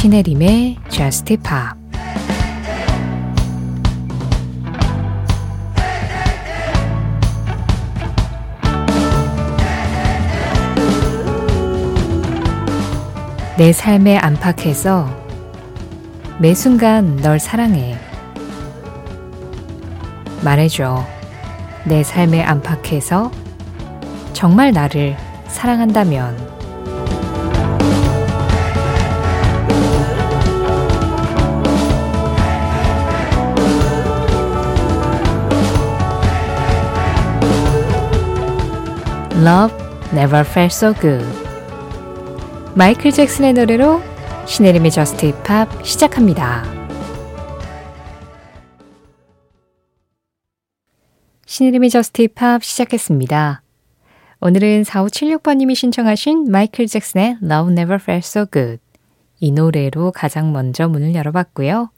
신혜림의 Just Pop 내 삶의 안팎에서 매 순간 널 사랑해. 말해줘. 내 삶의 안팎에서 정말 나를 사랑한다면. Love never felt so good. 마이클 잭슨의 노래로 신혜림의 저스트 힙합 시작합니다. 신혜림의 Just Pop 시작했습니다. 오늘은 4576번님이 신청하신 마이클 잭슨의 Love Never Felt So Good 이 노래로 가장 먼저 문을 열어봤고요.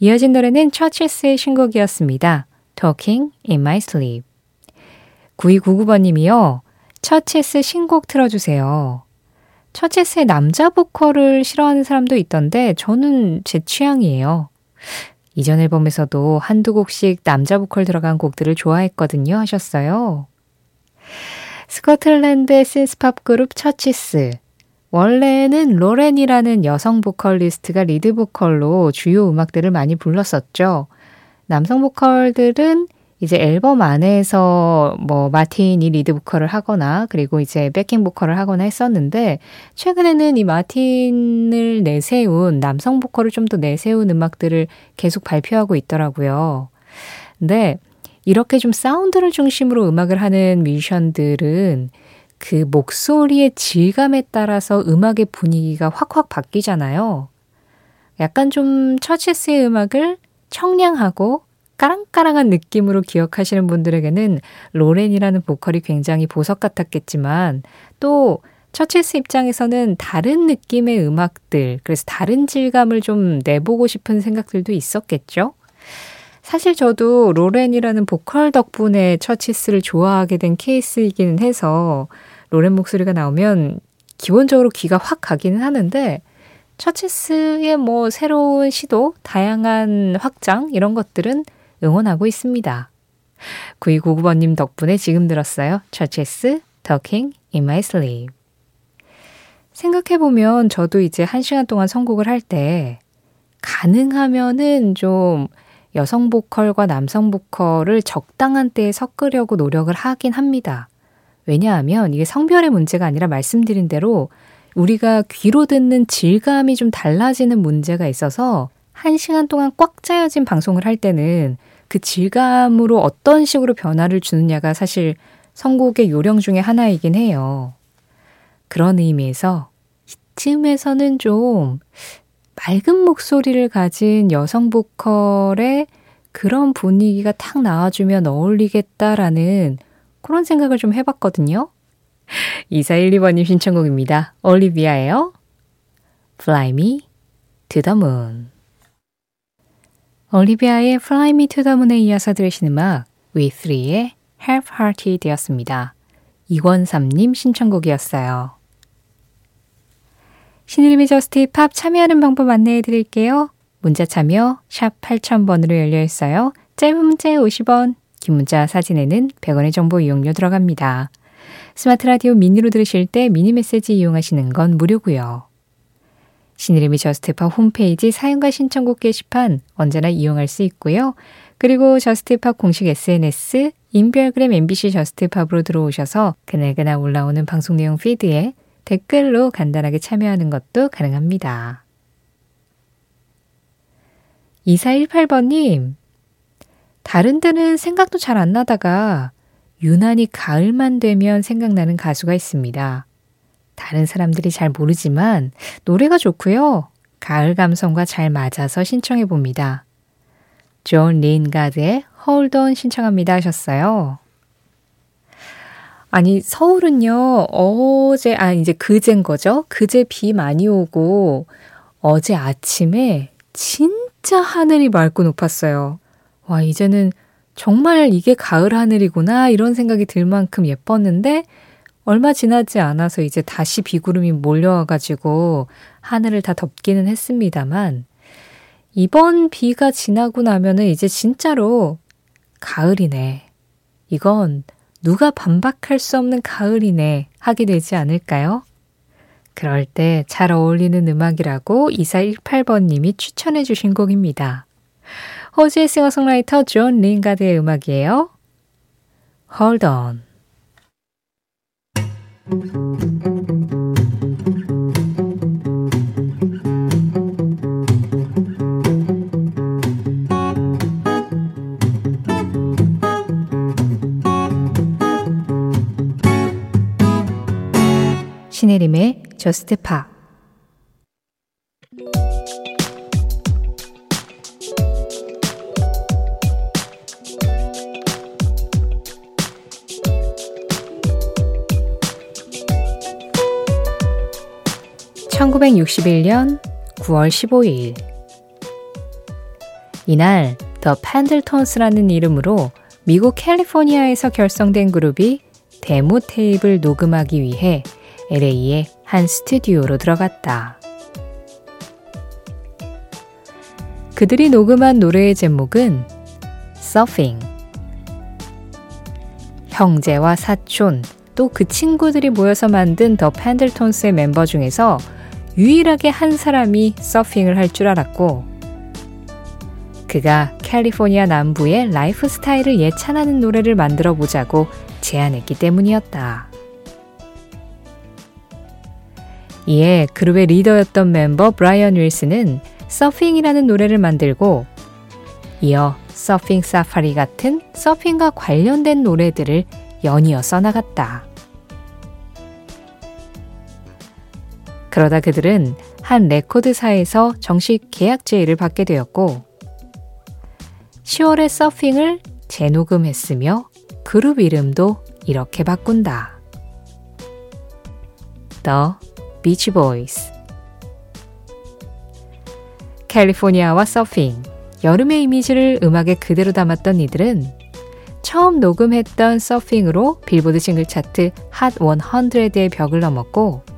이어진 노래는 처치스의 신곡이었습니다. Talking in My Sleep 9299번님이요. 처치스 신곡 틀어주세요. 처치스의 남자 보컬을 싫어하는 사람도 있던데 저는 제 취향이에요. 이전 앨범에서도 한두 곡씩 남자 보컬 들어간 곡들을 좋아했거든요 하셨어요. 스코틀랜드의 신스팝 그룹 처치스. 원래는 로렌이라는 여성 보컬리스트가 리드 보컬로 주요 음악들을 많이 불렀었죠. 남성 보컬들은 이제 앨범 안에서 뭐 마틴이 리드 보컬을 하거나 그리고 이제 backing 보컬을 하거나 했었는데 최근에는 이 마틴을 내세운 남성 보컬을 좀 더 내세운 음악들을 계속 발표하고 있더라고요. 근데 이렇게 좀 사운드를 중심으로 음악을 하는 뮤지션들은 그 목소리의 질감에 따라서 음악의 분위기가 확확 바뀌잖아요. 약간 좀 처치스의 음악을 청량하고 까랑까랑한 느낌으로 기억하시는 분들에게는 로렌이라는 보컬이 굉장히 보석 같았겠지만 또 처치스 입장에서는 다른 느낌의 음악들, 그래서 다른 질감을 좀 내보고 싶은 생각들도 있었겠죠? 사실 저도 로렌이라는 보컬 덕분에 처치스를 좋아하게 된 케이스이기는 해서 로렌 목소리가 나오면 기본적으로 귀가 확 가기는 하는데 처치스의 뭐 새로운 시도, 다양한 확장 이런 것들은 응원하고 있습니다. 9299번님 덕분에 지금 들었어요. 처체스, Talking in my sleep. 생각해보면 저도 이제 한 시간 동안 선곡을 할 때 가능하면은 좀 여성 보컬과 남성 보컬을 적당한 때에 섞으려고 노력을 하긴 합니다. 왜냐하면 이게 성별의 문제가 아니라 말씀드린 대로 우리가 귀로 듣는 질감이 좀 달라지는 문제가 있어서 한 시간 동안 꽉 짜여진 방송을 할 때는 그 질감으로 어떤 식으로 변화를 주느냐가 사실 선곡의 요령 중의 하나이긴 해요. 그런 의미에서 이쯤에서는 좀 맑은 목소리를 가진 여성 보컬의 그런 분위기가 탁 나와주면 어울리겠다라는 그런 생각을 좀 해봤거든요. 2412번님 신청곡입니다. 올리비아예요. Fly Me to the Moon. 올리비아의 Fly Me to the Moon에 이어서 들으신 음악 We3의 Half-Hearted 되었습니다. 이권삼님 신청곡이었어요. 신혜림의 JUST POP 참여하는 방법 안내해 드릴게요. 문자 참여 샵 8000번으로 열려 있어요. 짧은 문자 50원, 긴 문자 사진에는 100원의 정보 이용료 들어갑니다. 스마트 라디오 미니로 들으실 때 미니 메시지 이용하시는 건 무료고요. 신혜림의 JUST POP 홈페이지 사연과 신청곡 게시판 언제나 이용할 수 있고요. 그리고 JUST POP 공식 SNS 인별그램 MBC JUST POP으로 들어오셔서 그날그날 올라오는 방송 내용 피드에 댓글로 간단하게 참여하는 것도 가능합니다. 2418번님, 다른 데는 생각도 잘 안 나다가 유난히 가을만 되면 생각나는 가수가 있습니다. 다른 사람들이 잘 모르지만 노래가 좋고요. 가을 감성과 잘 맞아서 신청해 봅니다. 존 린가드의 Hold On 신청합니다 하셨어요. 아니, 서울은요, 어제, 아, 이제 그제인 거죠? 그제 비 많이 오고, 어제 아침에 진짜 하늘이 맑고 높았어요. 와, 이제는 정말 이게 가을 하늘이구나, 이런 생각이 들 만큼 예뻤는데, 얼마 지나지 않아서 이제 다시 비구름이 몰려와가지고 하늘을 다 덮기는 했습니다만 이번 비가 지나고 나면은 이제 진짜로 가을이네. 이건 누가 반박할 수 없는 가을이네 하게 되지 않을까요? 그럴 때 잘 어울리는 음악이라고 2418번님이 추천해 주신 곡입니다. 호주의 싱어송라이터 존 링가드의 음악이에요. Hold on. 신혜림의 저스트 파 (1961년 9월 15일) 이날 더 팬들톤스라는 이름으로 미국 캘리포니아에서 결성된 그룹이 데모 테이프를 녹음하기 위해 LA의 한 스튜디오로 들어갔다. 그들이 녹음한 노래의 제목은 서핑. 형제와 사촌, 또 그 친구들이 모여서 만든 The Pendletones의 멤버 중에서 유일하게 한 사람이 서핑을 할 줄 알았고, 그가 캘리포니아 남부의 라이프 스타일을 예찬하는 노래를 만들어 보자고 제안했기 때문이었다. 이에 그룹의 리더였던 멤버 브라이언 윌스는 서핑이라는 노래를 만들고 이어 서핑 사파리 같은 서핑과 관련된 노래들을 연이어 써나갔다. 그러다 그들은 한 레코드사에서 정식 계약 제의를 받게 되었고 10월에 서핑을 재녹음했으며 그룹 이름도 이렇게 바꾼다. The Beach Boys 캘리포니아와 서핑, 여름의 이미지를 음악에 그대로 담았던 이들은 처음 녹음했던 서핑으로 빌보드 싱글 차트 핫 100의 벽을 넘었고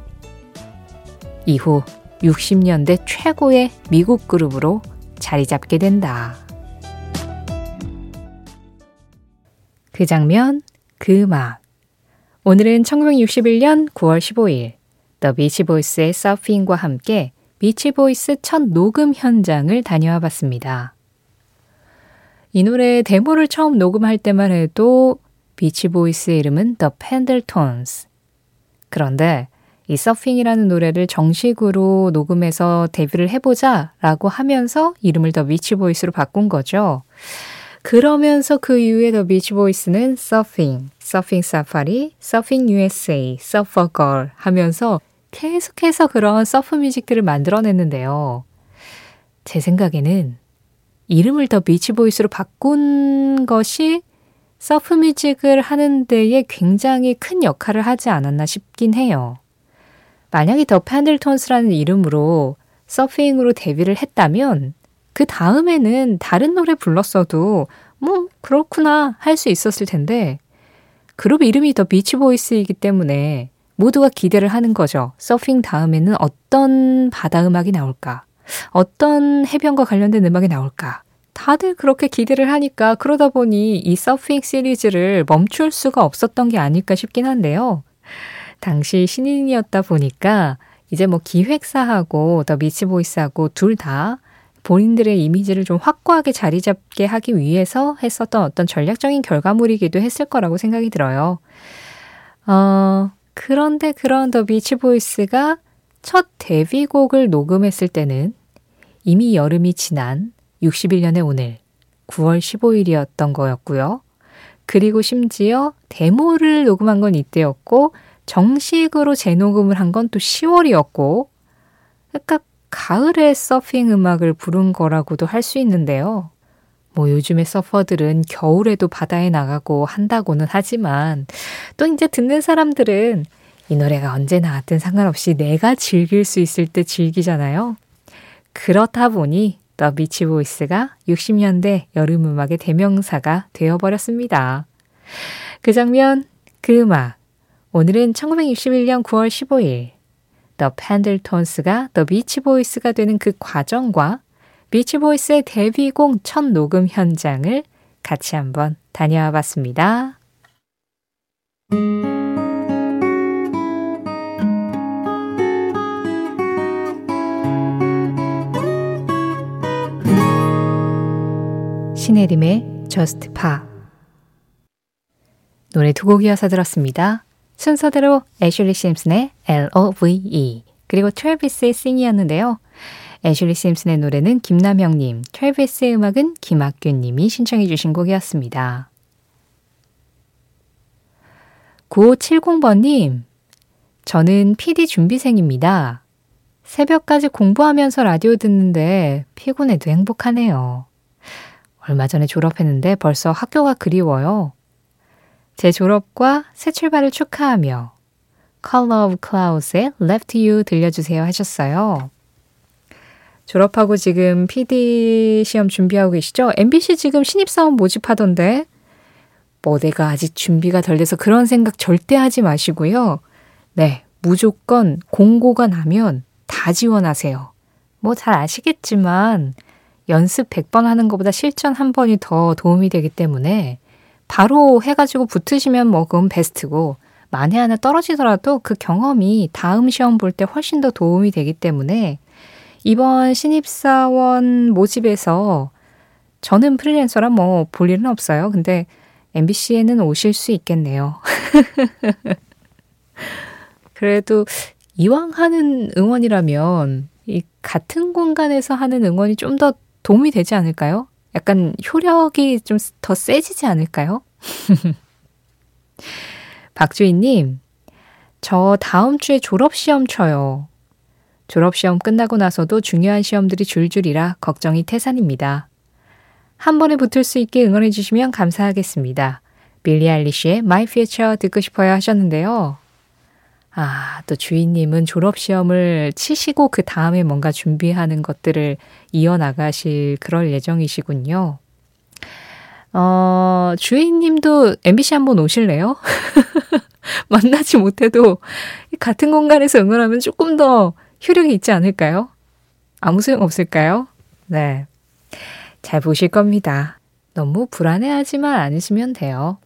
이후 60년대 최고의 미국 그룹으로 자리 잡게 된다. 그 장면, 그 음악. 오늘은 1961년 9월 15일 The Beach Boys의 서핑과 함께 Beach Boys 첫 녹음 현장을 다녀와 봤습니다. 이 노래 데모를 처음 녹음할 때만 해도 Beach Boys의 이름은 The Pendletones. 그런데 이 서핑이라는 노래를 정식으로 녹음해서 데뷔를 해보자 라고 하면서 이름을 The Beach Boys로 바꾼 거죠. 그러면서 그 이후에 더 비치보이스는 서핑, 서핑 사파리, 서핑 USA, 서퍼 걸 하면서 계속해서 그런 surf music들을 만들어냈는데요. 제 생각에는 이름을 The Beach Boys로 바꾼 것이 surf music을 하는 데에 굉장히 큰 역할을 하지 않았나 싶긴 해요. 만약에 The Pendletones라는 이름으로 서핑으로 데뷔를 했다면 그 다음에는 다른 노래 불렀어도 뭐 그렇구나 할 수 있었을 텐데 그룹 이름이 더 비치 보이스이기 때문에 모두가 기대를 하는 거죠. 서핑 다음에는 어떤 바다 음악이 나올까? 어떤 해변과 관련된 음악이 나올까? 다들 그렇게 기대를 하니까 그러다 보니 이 서핑 시리즈를 멈출 수가 없었던 게 아닐까 싶긴 한데요. 당시 신인이었다 보니까 이제 뭐 기획사하고 The Beach Boys하고 둘 다 본인들의 이미지를 좀 확고하게 자리 잡게 하기 위해서 했었던 어떤 전략적인 결과물이기도 했을 거라고 생각이 들어요. 어, 그런데 그런 The Beach Boys가 첫 데뷔곡을 녹음했을 때는 이미 여름이 지난 61년의 오늘 9월 15일이었던 거였고요. 그리고 심지어 데모를 녹음한 건 이때였고 정식으로 재녹음을 한 건 또 10월이었고 그러니까 가을에 서핑 음악을 부른 거라고도 할 수 있는데요. 뭐 요즘에 서퍼들은 겨울에도 바다에 나가고 한다고는 하지만 또 이제 듣는 사람들은 이 노래가 언제 나왔든 상관없이 내가 즐길 수 있을 때 즐기잖아요. 그렇다 보니 The Beach Boys가 60년대 여름 음악의 대명사가 되어버렸습니다. 그 장면, 그 음악. 오늘은 1961년 9월 15일 The Pendletons가 The Beach Boys가 되는 그 과정과 비치 보이스의 데뷔곡 첫 녹음 현장을 같이 한번 다녀와 봤습니다. 신혜림의 Just Pop 노래 두 곡 이어서 들었습니다. 순서대로 애슐리 심슨의 L.O.V.E 그리고 트래비스의 Sing이었는데요. 애슐리 심슨의 노래는 김남형님, 트래비스의 음악은 김학균님이 신청해 주신 곡이었습니다. 9570번님, 저는 PD 준비생입니다. 새벽까지 공부하면서 라디오 듣는데 피곤해도 행복하네요. 얼마 전에 졸업했는데 벌써 학교가 그리워요. 제 졸업과 새 출발을 축하하며 Color of Clouds의 Left You 들려주세요 하셨어요. 졸업하고 지금 PD 시험 준비하고 계시죠? MBC 지금 신입사원 모집하던데 뭐 내가 아직 준비가 덜 돼서 그런 생각 절대 하지 마시고요. 네, 무조건 공고가 나면 다 지원하세요. 뭐 잘 아시겠지만 연습 100번 하는 것보다 실전 한 번이 더 도움이 되기 때문에 바로 해가지고 붙으시면 뭐 그건 베스트고 만에 하나 떨어지더라도 그 경험이 다음 시험 볼 때 훨씬 더 도움이 되기 때문에 이번 신입사원 모집에서 저는 프리랜서라 뭐 볼 일은 없어요. 근데 MBC에는 오실 수 있겠네요. 그래도 이왕 하는 응원이라면 이 같은 공간에서 하는 응원이 좀 더 도움이 되지 않을까요? 약간 효력이 좀 더 세지지 않을까요? 박주희님, 저 다음 주에 졸업시험 쳐요. 졸업시험 끝나고 나서도 중요한 시험들이 줄줄이라 걱정이 태산입니다. 한 번에 붙을 수 있게 응원해 주시면 감사하겠습니다. 빌리 알리시의 My Future 듣고 싶어요 하셨는데요. 아, 또 주인님은 졸업시험을 치시고 그 다음에 뭔가 준비하는 것들을 이어나가실 그럴 예정이시군요. 어, 주인님도 MBC 한번 오실래요? 만나지 못해도 같은 공간에서 응원하면 조금 더 효력이 있지 않을까요? 아무 소용 없을까요? 네. 잘 보실 겁니다. 너무 불안해하지만 않으시면 돼요.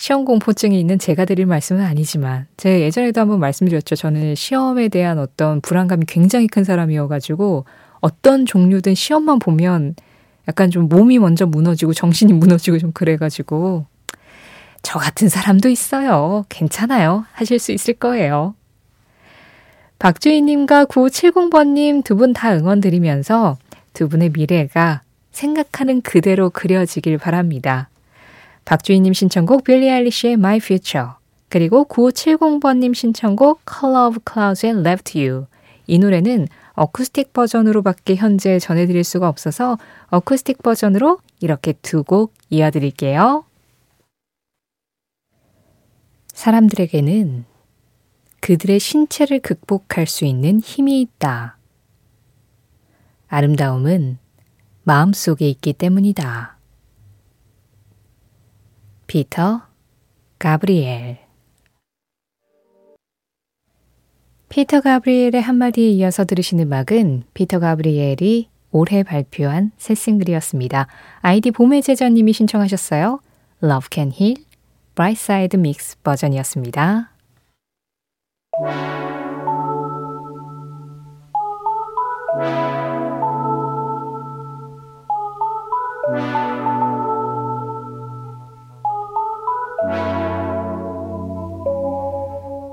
시험 공포증이 있는 제가 드릴 말씀은 아니지만, 제가 예전에도 한번 말씀드렸죠. 저는 시험에 대한 어떤 불안감이 굉장히 큰 사람이어가지고, 어떤 종류든 시험만 보면 약간 좀 몸이 먼저 무너지고 정신이 무너지고 좀 그래가지고, 저 같은 사람도 있어요. 괜찮아요. 하실 수 있을 거예요. 박주희님과 9570번님 두 분 다 응원 드리면서 두 분의 미래가 생각하는 그대로 그려지길 바랍니다. 박주희님 신청곡 빌리 아일리시의 My Future 그리고 9570번님 신청곡 Color of Clouds의 Left You 이 노래는 어쿠스틱 버전으로밖에 현재 전해드릴 수가 없어서 어쿠스틱 버전으로 이렇게 두 곡 이어드릴게요. 사람들에게는 그들의 신체를 극복할 수 있는 힘이 있다. 아름다움은 마음속에 있기 때문이다. 피터 가브리엘 피터 가브리엘의 한마디에 이어서 들으신 음악은 피터 가브리엘이 올해 발표한 새 싱글이었습니다. 아이디 봄의 제자님이 신청하셨어요. Love Can Heal, Bright Side Mix 버전이었습니다.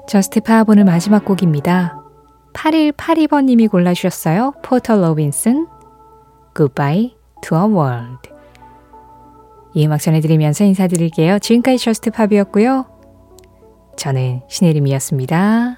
Just 오늘 마지막 곡입니다. 8182번님이 골라주셨어요. 포터 로빈슨, Goodbye to a World. 이 음악 전해드리면서 인사드릴게요. 지금까지 Just Pop이었고요. 저는 신혜림이었습니다.